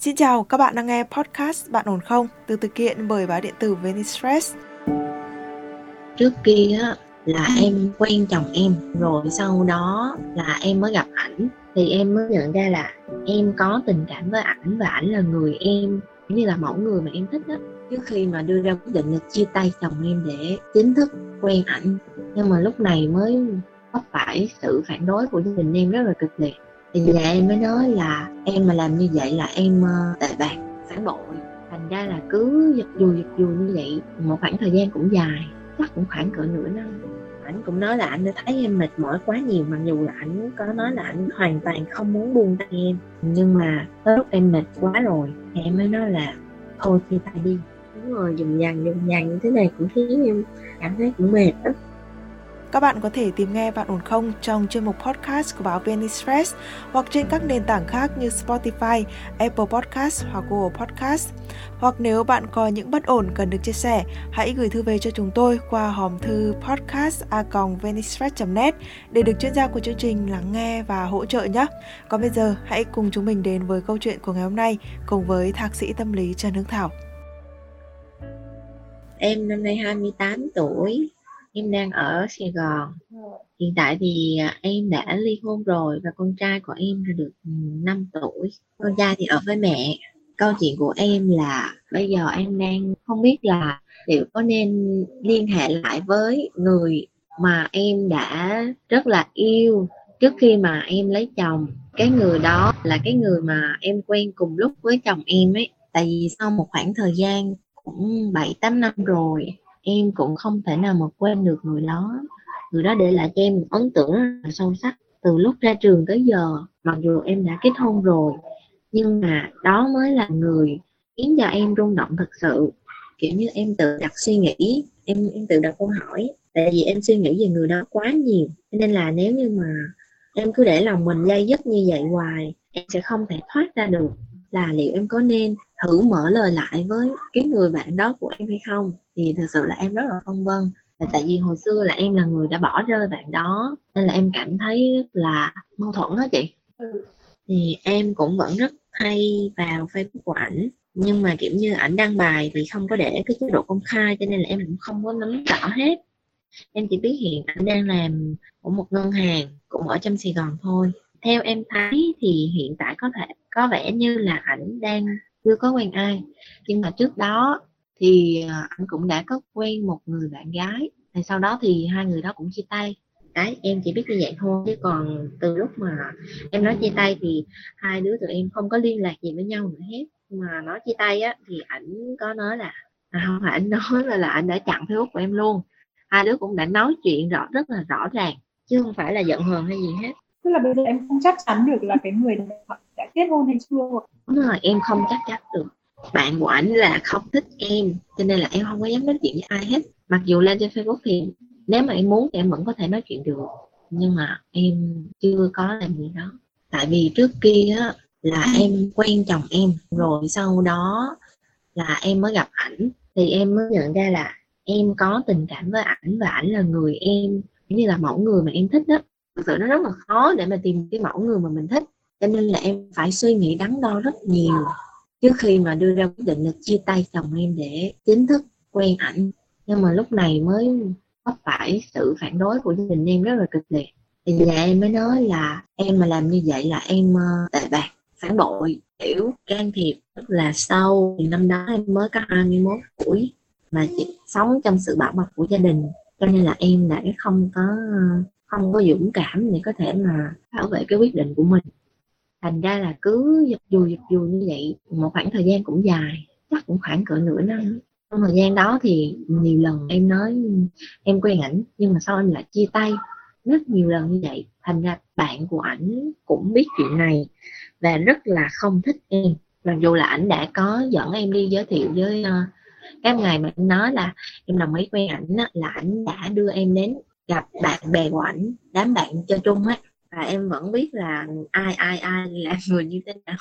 Xin chào, các bạn đang nghe podcast Bạn ổn không? Từ thực hiện bởi báo điện tử Venistress. Trước kia là em quen chồng em rồi sau đó là em mới gặp ảnh thì em mới nhận ra là em có tình cảm với ảnh và ảnh là người em như là mẫu người mà em thích đó trước khi mà đưa ra quyết định là chia tay chồng em để chính thức quen ảnh nhưng mà lúc này mới vấp phải sự phản đối của gia đình em rất là kịch liệt thì nhà em mới nói là em mà làm như vậy là em ờ, tệ bạc, phản bội. Thành ra là cứ giật dùi giật dùi như vậy. Một khoảng thời gian cũng dài, chắc cũng khoảng cỡ nửa năm. Ảnh cũng nói là anh đã thấy em mệt mỏi quá nhiều, mặc dù là ảnh có nói là ảnh hoàn toàn không muốn buông tay em. Nhưng mà tới lúc em mệt quá rồi thì em mới nói là, thôi, chia tay đi. Đúng rồi dùng dằn dùng dằn như thế này cũng khiến em cảm thấy cũng mệt đó các bạn có thể tìm nghe Bạn ổn không trong chuyên mục podcast của báo VN Express hoặc trên các nền tảng khác như Spotify, Apple Podcast hoặc Google Podcast. Hoặc nếu bạn có những bất ổn cần được chia sẻ, hãy gửi thư về cho chúng tôi qua hòm thư podcast net để được chuyên gia của chương trình lắng nghe và hỗ trợ nhé. Còn bây giờ, hãy cùng chúng mình đến với câu chuyện của ngày hôm nay cùng với thạc sĩ tâm lý Trần Hương Thảo. Em năm nay 28 tuổi, em đang ở Sài Gòn. Hiện tại thì à, em đã ly hôn rồi và con trai của em là được 5 tuổi. Con trai thì ở với mẹ. Câu chuyện của em là bây giờ em đang không biết là liệu có nên liên hệ lại với người mà em đã rất là yêu trước khi mà em lấy chồng. Cái người đó là cái người mà em quen cùng lúc với chồng em ấy. Tại vì sau một khoảng thời gian cũng bảy tám năm rồi em cũng không thể nào mà quên được người đó. Người đó để lại cho em một ấn tượng rất là sâu sắc. Từ lúc ra trường tới giờ, mặc dù em đã kết hôn rồi, nhưng mà đó mới là người khiến cho em rung động thật sự. Kiểu như em tự đặt suy nghĩ, em em tự đặt câu hỏi. Tại vì em suy nghĩ về người đó quá nhiều nên là nếu như mà em cứ để lòng mình dây dứt như vậy hoài, em sẽ không thể thoát ra được là liệu em có nên thử mở lời lại với cái người bạn đó của em hay không? Thì thực sự là em rất là phân vân. Là tại vì hồi xưa là em là người đã bỏ rơi bạn đó nên là em cảm thấy rất là mâu thuẫn đó chị. Ừ. thì em cũng vẫn rất hay vào facebook của ảnh nhưng mà kiểu như ảnh đăng bài thì không có để cái chế độ công khai cho nên là em cũng không có nắm rõ hết. Em chỉ biết hiện ảnh đang làm ở một ngân hàng cũng ở trong sài gòn thôi theo em thấy thì hiện tại có thể có vẻ như là ảnh đang chưa có quen ai. Nhưng mà trước đó thì à, ảnh anh cũng đã có quen một người bạn gái thì sau đó thì hai người đó cũng chia tay. Đấy em chỉ biết như vậy thôi chứ còn từ lúc mà em nói chia tay thì hai đứa tụi em không có liên lạc gì với nhau nữa hết. Mà nói chia tay á thì ảnh có nói là à, không phải anh nói là là anh đã chặn facebook của em luôn. Hai đứa cũng đã nói chuyện rõ rất là rõ ràng chứ không phải là giận hờn hay gì hết tức là bây giờ em không chắc chắn được là cái người đã kết hôn hay chưa. Đúng rồi em không chắc chắn được. Bạn của ảnh là không thích em cho nên là em không có dám nói chuyện với ai hết. Mặc dù lên trên facebook thì nếu mà em muốn thì em vẫn có thể nói chuyện được. Nhưng mà em chưa có làm gì đó. Tại vì trước kia á, là em quen chồng em rồi sau đó là em mới gặp ảnh. Thì em mới nhận ra là em có tình cảm với ảnh và ảnh là người em như là mẫu người mà em thích đó sự nó rất là khó để mà tìm cái mẫu người mà mình thích. Cho nên là em phải suy nghĩ đắn đo rất nhiều trước khi mà đưa ra quyết định là chia tay chồng em để chính thức quen ảnh. Nhưng mà lúc này mới vấp phải sự phản đối của gia đình em rất là kịch liệt. Thì nhà em mới nói là em mà làm như vậy là em ờ, tệ bạc, phản bội, kiểu can thiệp. Rất là sâu thì năm đó em mới có 21 tuổi mà chỉ sống trong sự bảo mật của gia đình. Cho nên là em đã không có không có dũng cảm để có thể mà bảo vệ cái quyết định của mình. Thành ra là cứ dập dùi dập dùi như vậy một khoảng thời gian cũng dài chắc cũng khoảng cỡ nửa năm. Trong thời gian đó thì nhiều lần em nói em quen ảnh nhưng mà sau em lại chia tay rất nhiều lần như vậy. Thành ra bạn của ảnh cũng biết chuyện này và rất là không thích em. Mặc dù là ảnh đã có dẫn em đi giới thiệu với ờ, uh, các ngày mà em nói là em đồng ý quen ảnh là ảnh đã đưa em đến gặp bạn bè của ảnh, đám bạn chơi chung á. Và em vẫn biết là ai ai ai là người như thế nào.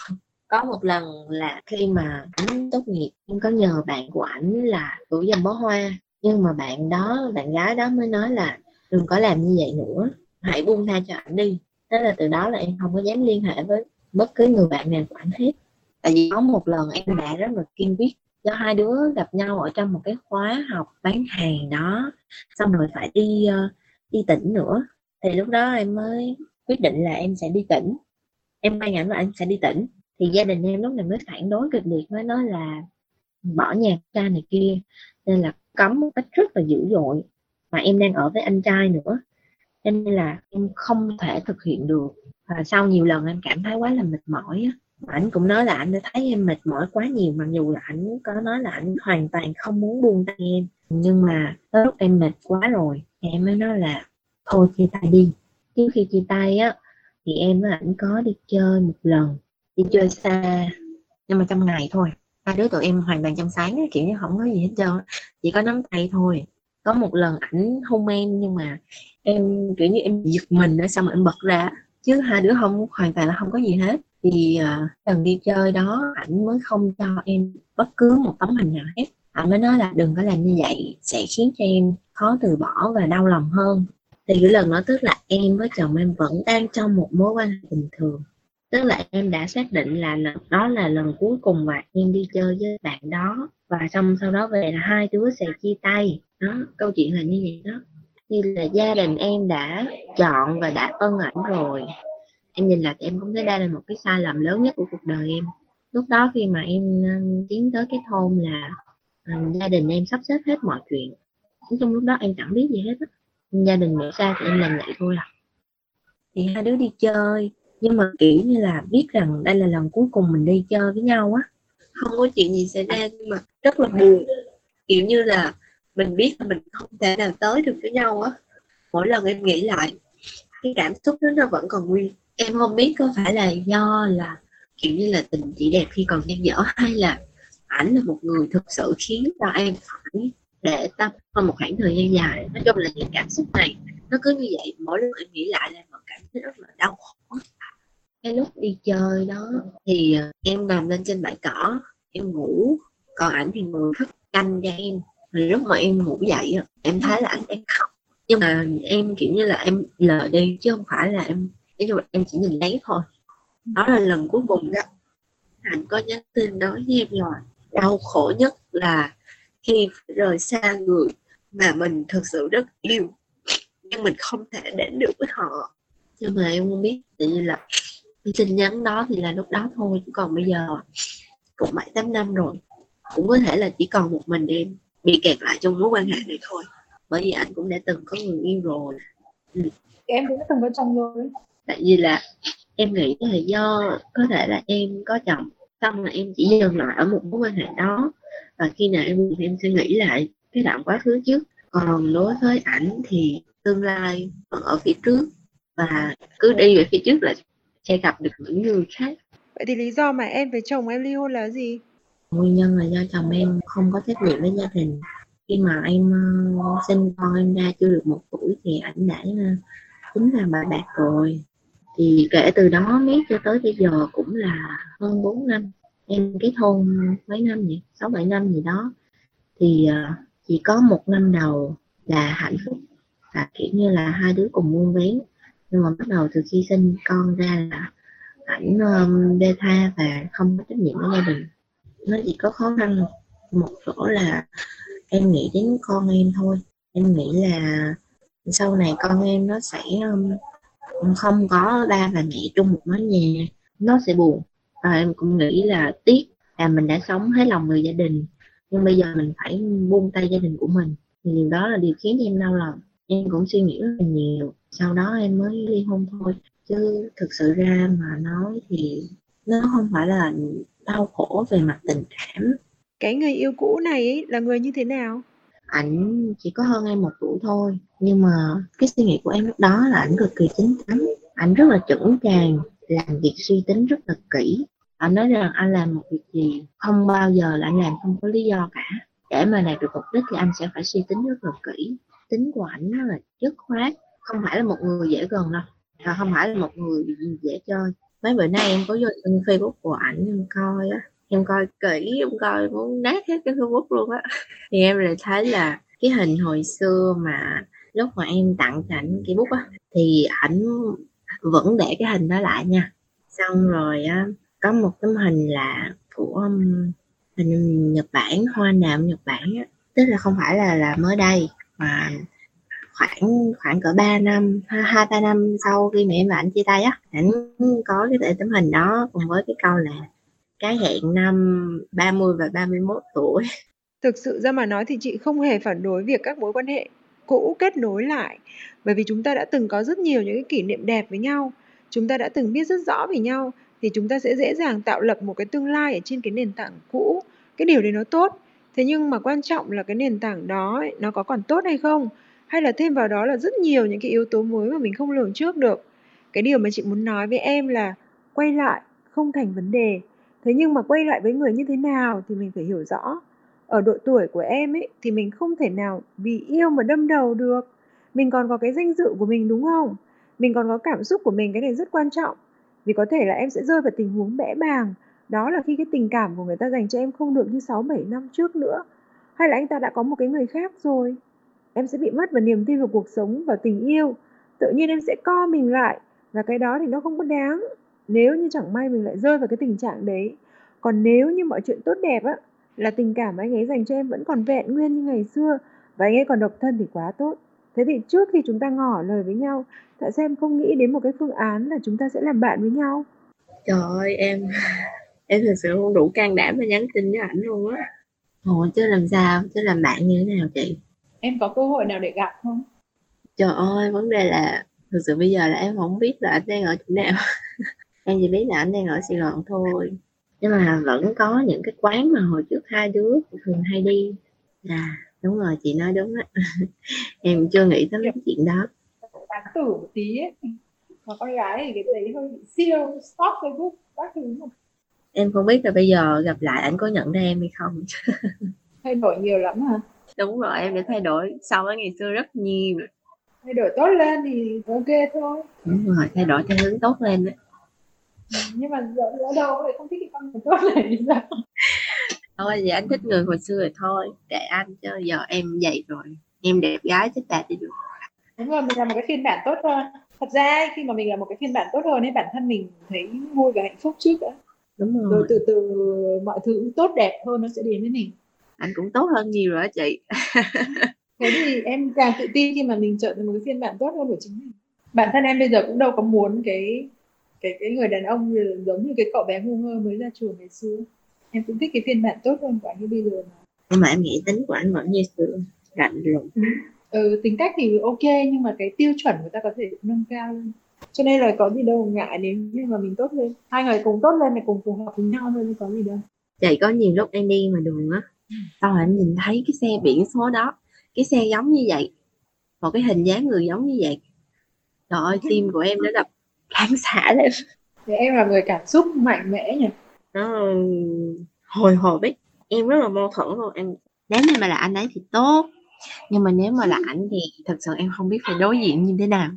Có một lần là khi mà ảnh tốt nghiệp, em có nhờ bạn của ảnh là gửi dòng bó hoa. Nhưng mà bạn đó, bạn gái đó mới nói là đừng có làm như vậy nữa, hãy buông tha cho ảnh đi. Thế là từ đó là em không có dám liên hệ với bất cứ người bạn nào của ảnh hết. Tại vì có một lần em đã rất là kiên quyết do hai đứa gặp nhau ở trong một cái khóa học bán hàng đó xong rồi phải đi uh, đi tỉnh nữa. Thì lúc đó em mới quyết định là em sẽ đi tỉnh. Em may ảnh là anh sẽ đi tỉnh. Thì gia đình em lúc này mới phản đối kịch liệt mới nói là bỏ nhà cha này kia nên là cấm một cách rất là dữ dội. Mà em đang ở với anh trai nữa nên là em không thể thực hiện được. Và sau nhiều lần em cảm thấy quá là mệt mỏi á ảnh cũng nói là anh đã thấy em mệt mỏi quá nhiều, mặc dù là ảnh có nói là ảnh hoàn toàn không muốn buông tay em. Nhưng mà tới lúc em mệt quá rồi, em mới nói là, thôi chia tay đi. Trước khi chia tay á, thì em với ảnh có đi chơi một lần, đi chơi xa, nhưng mà trong ngày thôi. Hai đứa tụi em hoàn toàn trong sáng kiểu như không có gì hết trơn chỉ có nắm tay thôi. Có một lần ảnh hôn em, nhưng mà em, kiểu như em giật mình nữa xong rồi em bật ra chứ hai đứa không, hoàn toàn là không có gì hết thì à, uh, lần đi chơi đó ảnh mới không cho em bất cứ một tấm hình nào hết. Ảnh mới nói là đừng có làm như vậy sẽ khiến cho em khó từ bỏ và đau lòng hơn. Thì cái lần đó tức là em với chồng em vẫn đang trong một mối quan hệ bình thường. Tức là em đã xác định là lần đó là lần cuối cùng mà em đi chơi với bạn đó. Và xong sau đó về là hai đứa sẽ chia tay. Đó câu chuyện là như vậy đó. Như là gia đình em đã chọn và đã ân ảnh rồi em nhìn là em cũng thấy đây là một cái sai lầm lớn nhất của cuộc đời em. Lúc đó khi mà em um, tiến tới cái thôn là um, gia đình em sắp xếp hết mọi chuyện. Trong lúc đó em chẳng biết gì hết á. Gia đình mẹ xa thì em làm vậy thôi à. Thì hai đứa đi chơi nhưng mà kiểu như là biết rằng đây là lần cuối cùng mình đi chơi với nhau á. Không có chuyện gì xảy ra nhưng mà rất là buồn. Kiểu như là mình biết là mình không thể nào tới được với nhau á. Mỗi lần em nghĩ lại cái cảm xúc đó nó vẫn còn nguyên em không biết có phải là do là, kiểu như là, tình chị đẹp khi còn đang dở hay là ảnh là một người thực sự khiến cho em phải để tâm qua một khoảng thời gian dài. Nói chung là những cảm xúc này, nó cứ như vậy. Mỗi lần em nghĩ lại là một cảm thấy rất là đau khổ. Cái lúc đi chơi đó thì ờ, em nằm lên trên bãi cỏ, em ngủ, còn ảnh thì ngồi thức canh cho em. Rồi lúc mà em ngủ dậy em thấy là anh đang khóc. Nhưng mà em, kiểu như là, em lờ đi chứ không phải là em chung là em chỉ nhìn lấy thôi. Đó là lần cuối cùng đó. Anh có nhắn tin nói với em rồi đau khổ nhất là khi rời xa người mà mình thực sự rất yêu. Nhưng mình không thể đến được với họ. Nhưng mà em không biết tự nhiên là cái tin nhắn đó thì là lúc đó thôi. Chứ còn bây giờ cũng bảy tám năm rồi. Cũng có thể là chỉ còn một mình em bị kẹt lại trong mối quan hệ này thôi. Bởi vì anh cũng đã từng có người yêu rồi. Ừ. em cũng đã từng có chồng rồi tại vì là em nghĩ là do có thể là em có chồng xong là em chỉ dừng lại ở một mối quan hệ đó. Và khi nào em em sẽ nghĩ lại cái đoạn quá khứ trước. Còn đối với ảnh thì tương lai còn ở phía trước và cứ đi về phía trước là sẽ gặp được những người khác. Vậy thì lý do mà em với chồng em ly hôn là gì? Nguyên nhân là do chồng em không có trách nhiệm với gia đình. Khi mà em uh, sinh con em ra chưa được một tuổi thì ảnh đã uh, tính là bà bạc rồi thì kể từ đó miết cho tới bây giờ cũng là hơn 4 năm. Em kết hôn mấy năm nhỉ? Sáu bảy năm gì đó. Thì uh, chỉ có một năm đầu là hạnh phúc. Và kiểu như là hai đứa cùng muôn vén. Nhưng mà bắt đầu từ khi sinh con ra là ảnh um, bê tha và không có trách nhiệm với gia đình. Nó chỉ có khó khăn một chỗ là em nghĩ đến con em thôi. Em nghĩ là sau này con em nó sẽ um, không có ba và mẹ chung một mái nhà. Nó sẽ buồn. Và em cũng nghĩ là tiếc là mình đã sống hết lòng người gia đình. Nhưng bây giờ mình phải buông tay gia đình của mình. Thì điều đó là điều khiến em đau lòng. Em cũng suy nghĩ rất là nhiều. Sau đó em mới ly hôn thôi. Chứ thực sự ra mà nói thì nó không phải là đau khổ về mặt tình cảm. Cái người yêu cũ này ấy, là người như thế nào? Ảnh chỉ có hơn em một tuổi thôi. Nhưng mà cái suy nghĩ của em lúc đó là ảnh cực kỳ chính chắn. Ảnh rất là chuẩn chàng làm việc suy tính rất là kỹ. Anh nói rằng anh làm một việc gì, không bao giờ là anh làm không có lý do cả. Để mà đạt được mục đích thì anh sẽ phải suy tính rất là kỹ. Tính của ảnh nó là chất khoát, không phải là một người dễ gần đâu. Và không phải là một người dễ chơi. Mấy bữa nay em có vô trên facebook của ảnh em coi á em coi kỹ, em coi muốn nát hết cái facebook luôn á. Thì em lại thấy là cái hình hồi xưa mà lúc mà em tặng cho ảnh cái bút á, thì ảnh vẫn để cái hình đó lại nha. Xong rồi á, có một tấm hình là của um, hình Nhật Bản, hoa nạm Nhật Bản á. Tức là không phải là là mới đây, mà khoảng khoảng cỡ 3 năm, hai ba năm sau khi mẹ và anh chia tay á, ảnh có cái tấm hình đó cùng với cái câu là cái hẹn năm 30 và 31 tuổi. Thực sự ra mà nói thì chị không hề phản đối việc các mối quan hệ cũ kết nối lại bởi vì chúng ta đã từng có rất nhiều những cái kỷ niệm đẹp với nhau chúng ta đã từng biết rất rõ về nhau thì chúng ta sẽ dễ dàng tạo lập một cái tương lai ở trên cái nền tảng cũ. Cái điều đấy nó tốt thế nhưng mà quan trọng là cái nền tảng đó ấy, nó có còn tốt hay không? Hay là thêm vào đó là rất nhiều những cái yếu tố mới mà mình không lường trước được? Cái điều mà chị muốn nói với em là quay lại không thành vấn đề thế nhưng mà quay lại với người như thế nào thì mình phải hiểu rõ. Ở độ tuổi của em ấy thì mình không thể nào vì yêu mà đâm đầu được. Mình còn có cái danh dự của mình, đúng không? Mình còn có cảm xúc của mình, cái này rất quan trọng. Vì có thể là em sẽ rơi vào tình huống bẽ bàng. Đó là khi cái tình cảm của người ta dành cho em không được như 6 7 năm trước nữa. Hay là anh ta đã có một cái người khác rồi? Em sẽ bị mất vào niềm tin vào cuộc sống và tình yêu. Tự nhiên em sẽ co mình lại. Và cái đó thì nó không có đáng nếu như chẳng may mình lại rơi vào cái tình trạng đấy còn nếu như mọi chuyện tốt đẹp á là tình cảm anh ấy dành cho em vẫn còn vẹn nguyên như ngày xưa và anh ấy còn độc thân thì quá tốt. Thế thì trước khi chúng ta ngỏ lời với nhau tại sao em không nghĩ đến một cái phương án là chúng ta sẽ làm bạn với nhau? Trời ơi em em thực sự không đủ can đảm mà nhắn tin với ảnh luôn á. Ồ chứ làm sao? Chứ làm bạn như thế nào chị? Em có cơ hội nào để gặp không? Trời ơi vấn đề là thực sự bây giờ là em không biết là anh đang ở chỗ nào em chỉ biết là anh đang ở Sài Gòn thôi. Nhưng mà vẫn có những cái quán mà hồi trước hai đứa thường hay đi. À đúng rồi chị nói đúng á. Em chưa nghĩ tới cái chuyện đó. Tán tử một tí ấy. Mà con gái thì cái đấy hơi bị siêu stop facebook các thứ mà. Em không biết là bây giờ gặp lại anh có nhận ra em hay không. Thay đổi nhiều lắm hả? Đúng rồi em đã thay đổi so với ngày xưa rất nhiều. Thay đổi tốt lên thì ok thôi. Đúng rồi thay đổi theo hướng tốt lên đấy nhưng mà giờ ở đâu lại không thích cái con người tốt này sao? Thôi vậy anh thích người hồi xưa rồi thôi để anh chứ giờ em vậy rồi em đẹp gái chết tạt đi được. Đúng rồi mình là một cái phiên bản tốt hơn thật ra khi mà mình là một cái phiên bản tốt hơn ấy bản thân mình thấy vui và hạnh phúc trước đã đúng rồi, rồi. từ từ mọi thứ tốt đẹp hơn nó sẽ đến với mình. Anh cũng tốt hơn nhiều rồi đó chị. Thế thì em càng tự tin khi mà mình trở thành một cái phiên bản tốt hơn của chính mình. Bản thân em bây giờ cũng đâu có muốn cái cái cái người đàn ông giống như cái cậu bé ngu ngơ mới ra trường ngày xưa. Em cũng thích cái phiên bản tốt hơn của anh như bây giờ mà. Nhưng mà em nghĩ tính của anh vẫn như xưa lạnh lùng ừ, tính cách thì ok nhưng mà cái tiêu chuẩn người ta có thể nâng cao lên. Cho nên là có gì đâu ngại nếu như mà mình tốt lên. Hai người cùng tốt lên thì cùng phù hợp với nhau thôi có gì đâu. Chị có nhiều lúc em đi mà đường á tao anh nhìn thấy cái xe biển số đó cái xe giống như vậy. Một cái hình dáng người giống như vậy. Trời ơi tim của em nó đập kháng xả lên. Thì em là người cảm xúc mạnh mẽ nhỉ? Nó hồi hộp ấy em rất là mâu thuẫn luôn em nếu như mà là anh ấy thì tốt nhưng mà nếu mà là ảnh thì thật sự em không biết phải đối diện như thế nào.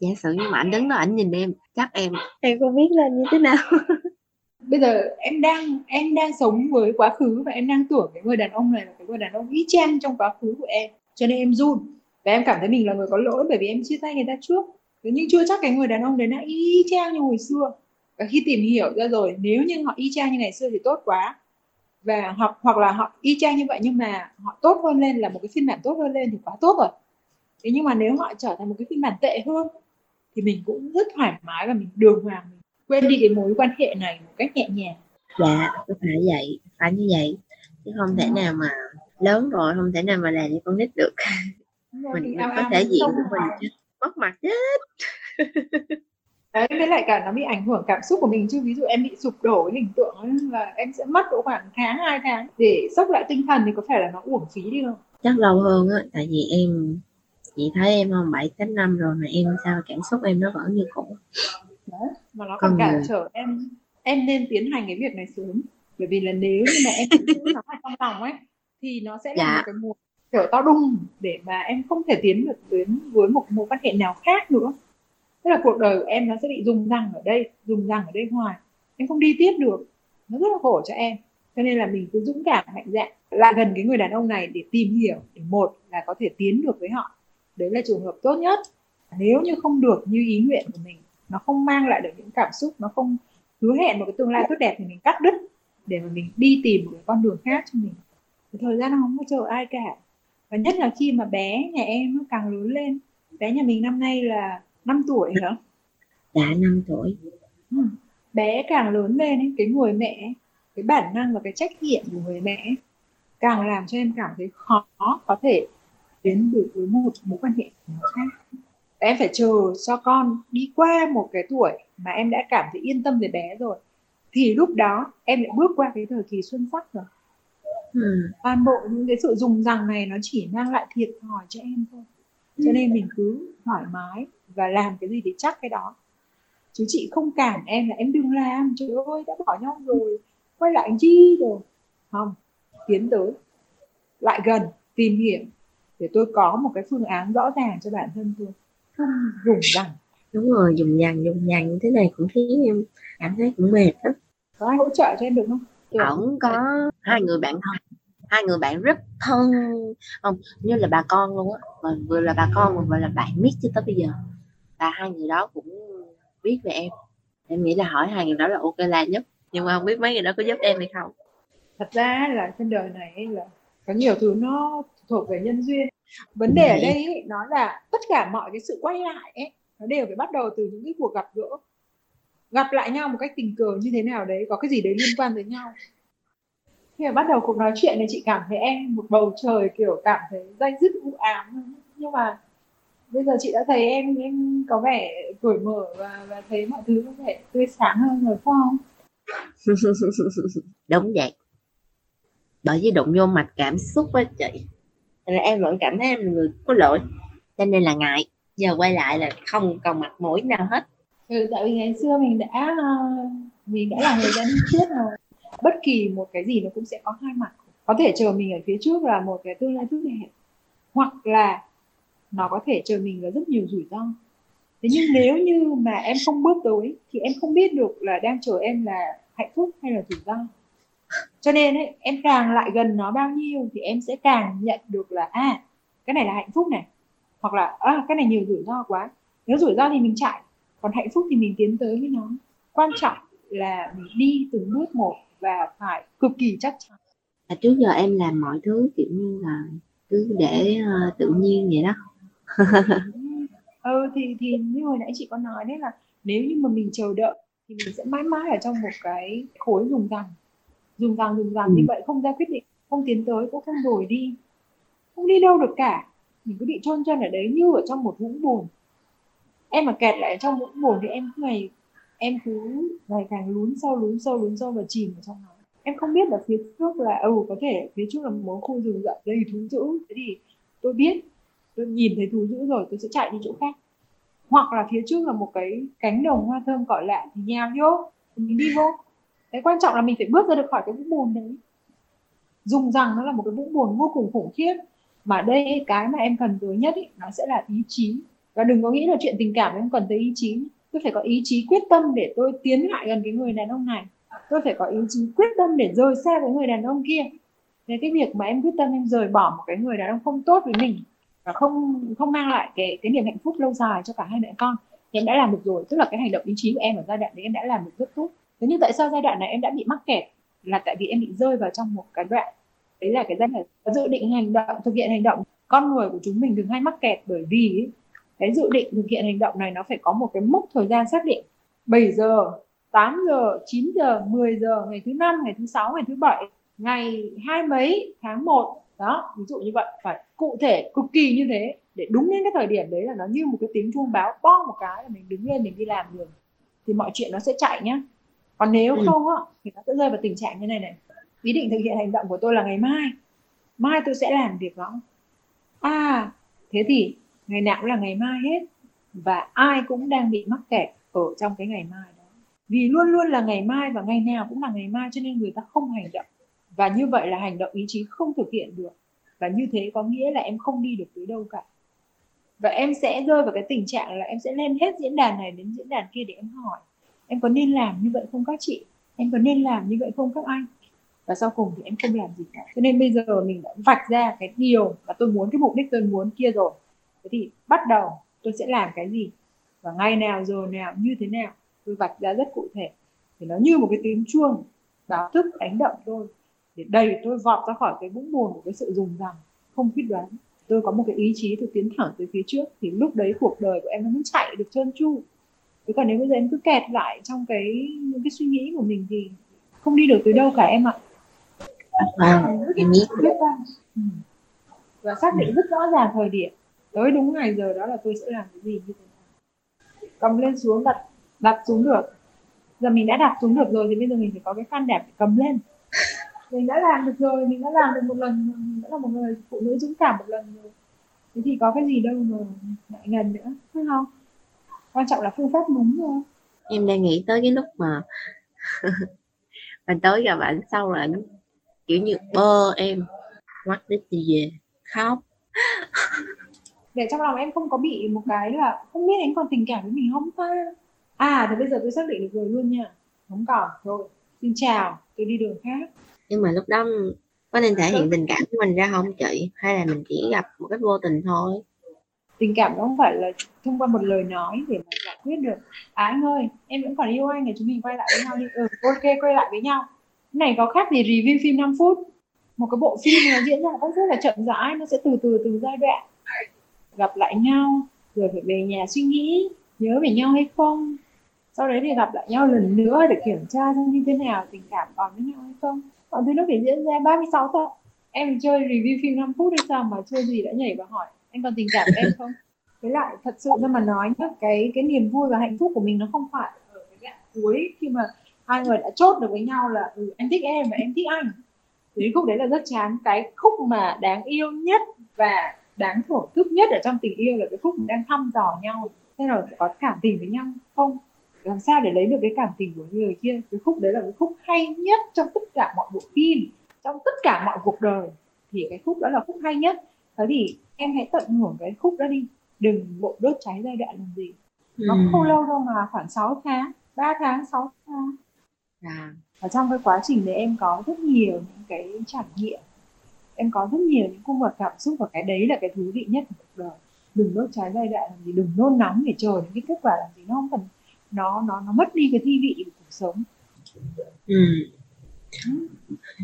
Giả sử như mà ảnh đứng đó ảnh nhìn em chắc em em không biết là như thế nào. Bây giờ em đang em đang sống với quá khứ và em đang tưởng cái người đàn ông này là cái người đàn ông y chang trong quá khứ của em. Cho nên em run. Và em cảm thấy mình là người có lỗi bởi vì em chia tay người ta trước nhưng chưa chắc cái người đàn ông đấy là y chang như hồi xưa. Và khi tìm hiểu ra rồi nếu như họ y chang như ngày xưa thì tốt quá. Và hoặc hoặc là họ y chang như vậy nhưng mà họ tốt hơn lên là một cái phiên bản tốt hơn lên thì quá tốt rồi. Thế nhưng mà nếu họ trở thành một cái phiên bản tệ hơn thì mình cũng rất thoải mái và mình đường hoàng mình quên đi cái mối quan hệ này một cách nhẹ nhàng. Dạ phải vậy phải như vậy. Chứ không thể nào mà lớn rồi không thể nào mà làm như con nít được. Mình có thể diện của mình chứ mất mặt chết đấy với lại cả nó bị ảnh hưởng cảm xúc của mình chứ. Ví dụ em bị sụp đổ cái hình tượng là em sẽ mất độ khoảng tháng hai tháng. Để sốc lại tinh thần thì có phải là nó uổng phí đi không? Chắc lâu hơn á tại vì em chị thấy em không bảy tám năm rồi mà em sao cảm xúc em nó vẫn như cũ. Đấy mà nó còn cản trở em. Em nên tiến hành cái việc này sớm. Bởi vì là nếu như mà em giữ nó ở trong lòng ấy thì nó sẽ là dạ. một cái mùa kiểu to đung để mà em không thể tiến được đến với một mối quan hệ nào khác nữa. Tức là cuộc đời của em nó sẽ bị dùng răng ở đây dùng răng ở đây hoài. Em không đi tiếp được. Nó rất là khổ cho em. Cho nên là mình cứ dũng cảm mạnh dạn lại gần cái người đàn ông này để tìm hiểu để một là có thể tiến được với họ. Đấy là trường hợp tốt nhất. Nếu như không được như ý nguyện của mình, nó không mang lại được những cảm xúc, nó không hứa hẹn một cái tương lai tốt đẹp thì mình cắt đứt để mà mình đi tìm một cái con đường khác cho mình. Thời gian nó không có chờ ai cả và nhất là khi mà bé nhà em nó càng lớn lên. Bé nhà mình năm nay là 5 tuổi hả? Dạ 5 tuổi. Ừ. bé càng lớn lên ấy, cái người mẹ cái bản năng và cái trách nhiệm của người mẹ càng làm cho em cảm thấy khó có thể đến được với một mối quan hệ khác. Em phải chờ cho con đi qua một cái tuổi mà em đã cảm thấy yên tâm về bé rồi. Thì lúc đó em lại bước qua cái thời kỳ xuân sắc rồi ừ. toàn bộ những cái sự dùng rằng này nó chỉ mang lại thiệt thòi cho em thôi. Cho ừ. nên mình cứ thoải mái và làm cái gì để chắc cái đó. Chứ chị không cản em là em đừng làm trời ơi đã bỏ nhau rồi quay lại chi rồi. Không tiến tới lại gần tìm hiểu để tôi có một cái phương án rõ ràng cho bản thân tôi. Không dùng rằng. Đúng rồi dùng dằn dùng dằn như thế này cũng khiến em cảm thấy cũng mệt lắm. Có ai hỗ trợ cho em được không ổng có hai người bạn thân hai người bạn rất thân không như là bà con luôn á vừa là bà con vừa là bạn biết cho tới bây giờ. Và hai người đó cũng biết về em. Em nghĩ là hỏi hai người đó là ok là nhất nhưng mà không biết mấy người đó có giúp em hay không. Thật ra là trên đời này là có nhiều thứ nó thuộc về nhân duyên. Vấn đề ở đây ấy, nó là tất cả mọi cái sự quay lại ấy, nó đều phải bắt đầu từ những cái cuộc gặp gỡ gặp lại nhau một cách tình cờ như thế nào đấy có cái gì đấy liên quan tới nhau? Khi mà bắt đầu cuộc nói chuyện thì chị cảm thấy em một bầu trời kiểu cảm thấy danh dứt u ám. Nhưng mà bây giờ chị đã thấy em em có vẻ cởi mở và, và thấy mọi thứ có vẻ tươi sáng hơn rồi phải không? Đúng vậy. Bởi vì đụng vô mạch cảm xúc với chị. Nên là em vẫn cảm thấy em là người có lỗi. Cho nên là ngại. Giờ quay lại là không còn mặt mũi nào hết ừ, tại vì ngày xưa mình đã ờ, mình đã là người dân trước là bất kỳ một cái gì nó cũng sẽ có hai mặt. Có thể chờ mình ở phía trước là một cái tương lai tốt đẹp hoặc là nó có thể chờ mình là rất nhiều rủi ro. Thế nhưng nếu như mà em không bước tới thì em không biết được là đang chờ em là hạnh phúc hay là rủi ro. Cho nên ấy, em càng lại gần nó bao nhiêu thì em sẽ càng nhận được là à cái này là hạnh phúc này. Hoặc là à, cái này nhiều rủi ro quá. Nếu rủi ro thì mình chạy còn hạnh phúc thì mình tiến tới với nó. Quan trọng là mình đi từng bước một và phải cực kỳ chắc chắn. À, trước giờ em làm mọi thứ kiểu như là cứ để uh, tự nhiên vậy đó. Ừ thì thì như hồi nãy chị có nói đấy là nếu như mà mình chờ đợi thì mình sẽ mãi mãi ở trong một cái khối dùng rằng dùng rằng dùng rằng ừ. như vậy không ra quyết định không tiến tới cũng không đổi đi. Không đi đâu được cả. Mình cứ bị chôn chân ở đấy như ở trong một vũng bùn em mà kẹt lại trong vũng bùn thì em cứ ngày em cứ ngày càng lún sâu lún sâu lún sâu và chìm vào trong nó em không biết là phía trước là ừ có thể phía trước là một khu rừng rậm đầy thú dữ. Thế thì tôi biết tôi nhìn thấy thú dữ rồi tôi sẽ chạy đi chỗ khác. Hoặc là phía trước là một cái cánh đồng hoa thơm cỏ lạ thì nhào vô mình đi vô. Cái quan trọng là mình phải bước ra được khỏi cái vũng bùn đấy. Dùng rằng nó là một cái vũng bùn vô cùng khủng khiếp. Mà đây cái mà em cần tới nhất ý, nó sẽ là ý chí và đừng có nghĩ là chuyện tình cảm em cần tới ý chí. Tôi phải có ý chí quyết tâm để tôi tiến lại gần cái người đàn ông này. Tôi phải có ý chí quyết tâm để rời xa cái người đàn ông kia. Nên cái việc mà em quyết tâm em rời bỏ một cái người đàn ông không tốt với mình và không không mang lại cái cái niềm hạnh phúc lâu dài cho cả hai mẹ con thì em đã làm được rồi. Tức là cái hành động ý chí của em ở giai đoạn đấy em đã làm được rất tốt. Thế nhưng tại sao giai đoạn này em đã bị mắc kẹt? Là tại vì em bị rơi vào trong một cái đoạn, đấy là cái giai đoạn dự định hành động, thực hiện hành động con người của chúng mình thường hay mắc kẹt bởi vì cái dự định thực hiện hành động này nó phải có một cái mốc thời gian xác định. 7 giờ 8 giờ 9 giờ 10 giờ ngày thứ năm ngày thứ sáu ngày thứ bảy ngày hai mấy tháng 1 đó ví dụ như vậy. Phải cụ thể cực kỳ như thế để đúng đến cái thời điểm đấy là nó như một cái tiếng chuông báo bong một cái là mình đứng lên mình đi làm được. Thì mọi chuyện nó sẽ chạy nhá. Còn nếu ừ. không á thì nó sẽ rơi vào tình trạng như này này. Ý định thực hiện hành động của tôi là ngày mai. Mai tôi sẽ làm việc đó. À thế thì ngày nào cũng là ngày mai hết. Và ai cũng đang bị mắc kẹt ở trong cái ngày mai đó. Vì luôn luôn là ngày mai và ngày nào cũng là ngày mai cho nên người ta không hành động. Và như vậy là hành động ý chí không thực hiện được. Và như thế có nghĩa là em không đi được tới đâu cả. Và em sẽ rơi vào cái tình trạng là em sẽ lên hết diễn đàn này đến diễn đàn kia để em hỏi. Em có nên làm như vậy không các chị? Em có nên làm như vậy không các anh? Và sau cùng thì em không làm gì cả. Cho nên bây giờ mình đã vạch ra cái điều mà tôi muốn, cái mục đích tôi muốn kia rồi thế thì bắt đầu tôi sẽ làm cái gì? Và ngày nào giờ nào như thế nào? Tôi vạch ra rất cụ thể. Thì nó như một cái tiếng chuông báo thức đánh động tôi. Để đầy tôi vọt ra khỏi cái vũng buồn của cái sự dùng rằng không quyết đoán. Tôi có một cái ý chí tôi tiến thẳng tới phía trước thì lúc đấy cuộc đời của em nó mới chạy được trơn tru. Chứ còn nếu bây giờ em cứ kẹt lại trong cái những cái suy nghĩ của mình thì không đi được tới đâu cả em ạ. Vâng em và xác định rất rõ ràng thời điểm tới đúng ngày giờ đó là tôi sẽ làm cái gì như thế nào? Cầm lên xuống đặt đặt xuống được. Giờ mình đã đặt xuống được rồi thì bây giờ mình phải có cái khăn đẹp để cầm lên. Mình đã làm được rồi mình đã làm được một lần mình đã là một người phụ nữ dũng cảm một lần rồi. Thế thì có cái gì đâu mà ngại ngần nữa phải không? Quan trọng là phương pháp đúng thôi. Em đang nghĩ tới cái lúc mà mình tới gặp ảnh sau là kiểu như bơ em. Mắt đít đi về khóc để trong lòng em không có bị một cái là không biết anh còn tình cảm với mình không ta. À thì bây giờ tôi xác định được rồi luôn nha. Không còn. Rồi xin chào. Tôi đi đường khác. Nhưng mà lúc đó có nên thể hiện tình cảm của mình ra không chị? Hay là mình chỉ gặp một cách vô tình thôi? Tình cảm nó không phải là thông qua một lời nói để mà giải quyết được. À anh ơi em vẫn còn yêu anh thì chúng mình quay lại với nhau đi. Ừ ok quay lại với nhau. Này có khác gì review phim 5 phút? Một cái bộ phim nó diễn ra rất là chậm rãi nó sẽ từ từ từ giai đoạn gặp lại nhau rồi phải về nhà suy nghĩ nhớ về nhau hay không. Sau đấy thì gặp lại nhau lần nữa để kiểm tra xem như thế nào tình cảm còn với nhau hay không. Còn thứ nó phải diễn ra 36 tập em chơi review phim 5 phút hay sao mà chưa gì đã nhảy và hỏi anh còn tình cảm với em không? Với lại thật sự ra mà nói nhá cái cái niềm vui và hạnh phúc của mình nó không phải ở cái đoạn cuối khi mà hai người đã chốt được với nhau là ừ, anh thích em và em thích anh. Thì khúc đấy là rất chán. Cái khúc mà đáng yêu nhất và đáng thổ thức nhất ở trong tình yêu là cái khúc đang thăm dò nhau. Thế là có cảm tình với nhau không? Làm sao để lấy được cái cảm tình của người kia? Cái khúc đấy là cái khúc hay nhất trong tất cả mọi bộ phim trong tất cả mọi cuộc đời. Thì cái khúc đó là khúc hay nhất. Thế thì em hãy tận hưởng cái khúc đó đi. Đừng bộ đốt cháy giai đoạn làm gì. Nó ừ. không lâu đâu mà khoảng 6 tháng 3 tháng 6 tháng. À. và trong cái quá trình đấy em có rất nhiều những cái trải nghiệm em có rất nhiều những cung bậc cảm xúc và cái đấy là cái thú vị nhất của cuộc đời. Đừng đốt cháy giai đoạn làm gì đừng nôn nóng để chờ những cái kết quả làm gì nó không cần nó nó nó mất đi cái thi vị của cuộc sống. Ừ.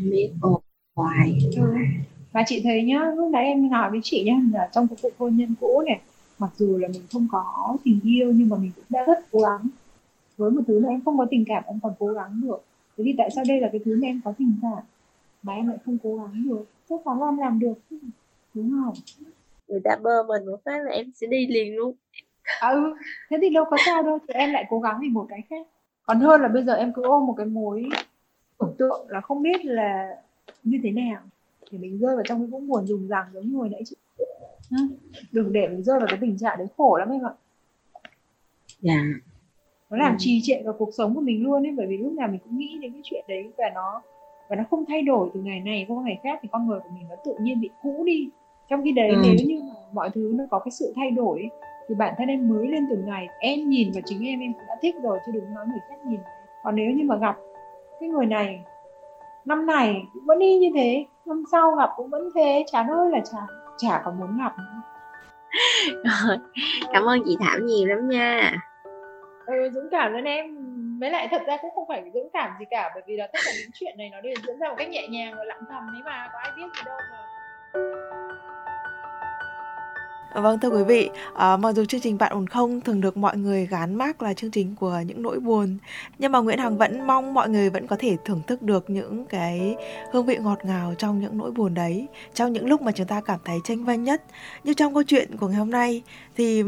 Biết ồ hoài. Và chị thấy nhá lúc nãy em nói với chị nhá là trong cái cuộc hôn nhân cũ này mặc dù là mình không có tình yêu nhưng mà mình cũng đã rất cố gắng. Với một thứ mà em không có tình cảm em còn cố gắng được. Thế thì tại sao đây là cái thứ mà em có tình cảm mà em lại không cố gắng được chắc chắn là em làm được đúng không? Người ta bơ mình một phát là em sẽ đi liền luôn. Ừ thế thì đâu có sao đâu thì em lại cố gắng vì một cái khác. Còn hơn là bây giờ em cứ ôm một cái mối tưởng tượng là không biết là như thế nào. Thì mình rơi vào trong cái vũng buồn dùng rằng giống như hồi nãy chị. Đừng để mình rơi vào cái tình trạng đấy khổ lắm em ạ. Dạ. Yeah. nó làm ừ. trì trệ vào cuộc sống của mình luôn ấy bởi vì lúc nào mình cũng nghĩ đến cái chuyện đấy và nó và nó không thay đổi từ ngày này qua ngày khác thì con người của mình nó tự nhiên bị cũ đi. Trong khi đấy ừ. nếu như mọi thứ nó có cái sự thay đổi thì bản thân em mới lên từng ngày em nhìn vào chính em em cũng đã thích rồi chứ đừng nói người khác nhìn. Còn nếu như mà gặp cái người này năm này cũng vẫn đi như thế năm sau gặp cũng vẫn thế chán ơi là chán chả có muốn gặp nữa. Rồi cảm ơn chị thảo nhiều lắm nha. Ừ, dũng cảm lên em với lại thật ra cũng không phải dũng cảm gì cả bởi vì là tất cả những chuyện này nó đều diễn ra một cách nhẹ nhàng và lặng thầm đấy mà có ai biết gì đâu mà. À, vâng thưa quý vị, à, mặc dù chương trình Bạn ổn không thường được mọi người gán mác là chương trình của những nỗi buồn Nhưng mà Nguyễn Hằng vẫn mong mọi người vẫn có thể thưởng thức được những cái hương vị ngọt ngào trong những nỗi buồn đấy Trong những lúc mà chúng ta cảm thấy tranh vanh nhất. Như trong câu chuyện của ngày hôm nay thì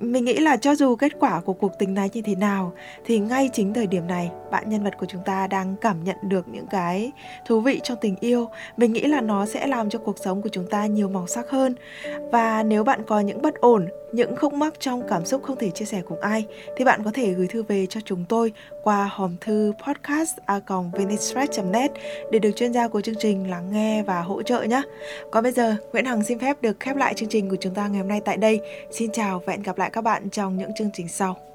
mình nghĩ là cho dù kết quả của cuộc tình này như thế nào, thì ngay chính thời điểm này, bạn nhân vật của chúng ta đang cảm nhận được những cái thú vị trong tình yêu. Mình nghĩ là nó sẽ làm cho cuộc sống của chúng ta nhiều màu sắc hơn. Và nếu bạn có những bất ổn những khúc mắc trong cảm xúc không thể chia sẻ cùng ai thì bạn có thể gửi thư về cho chúng tôi qua hòm thư podcast net để được chuyên gia của chương trình lắng nghe và hỗ trợ nhé. Còn bây giờ, Nguyễn Hằng xin phép được khép lại chương trình của chúng ta ngày hôm nay tại đây. Xin chào và hẹn gặp lại các bạn trong những chương trình sau.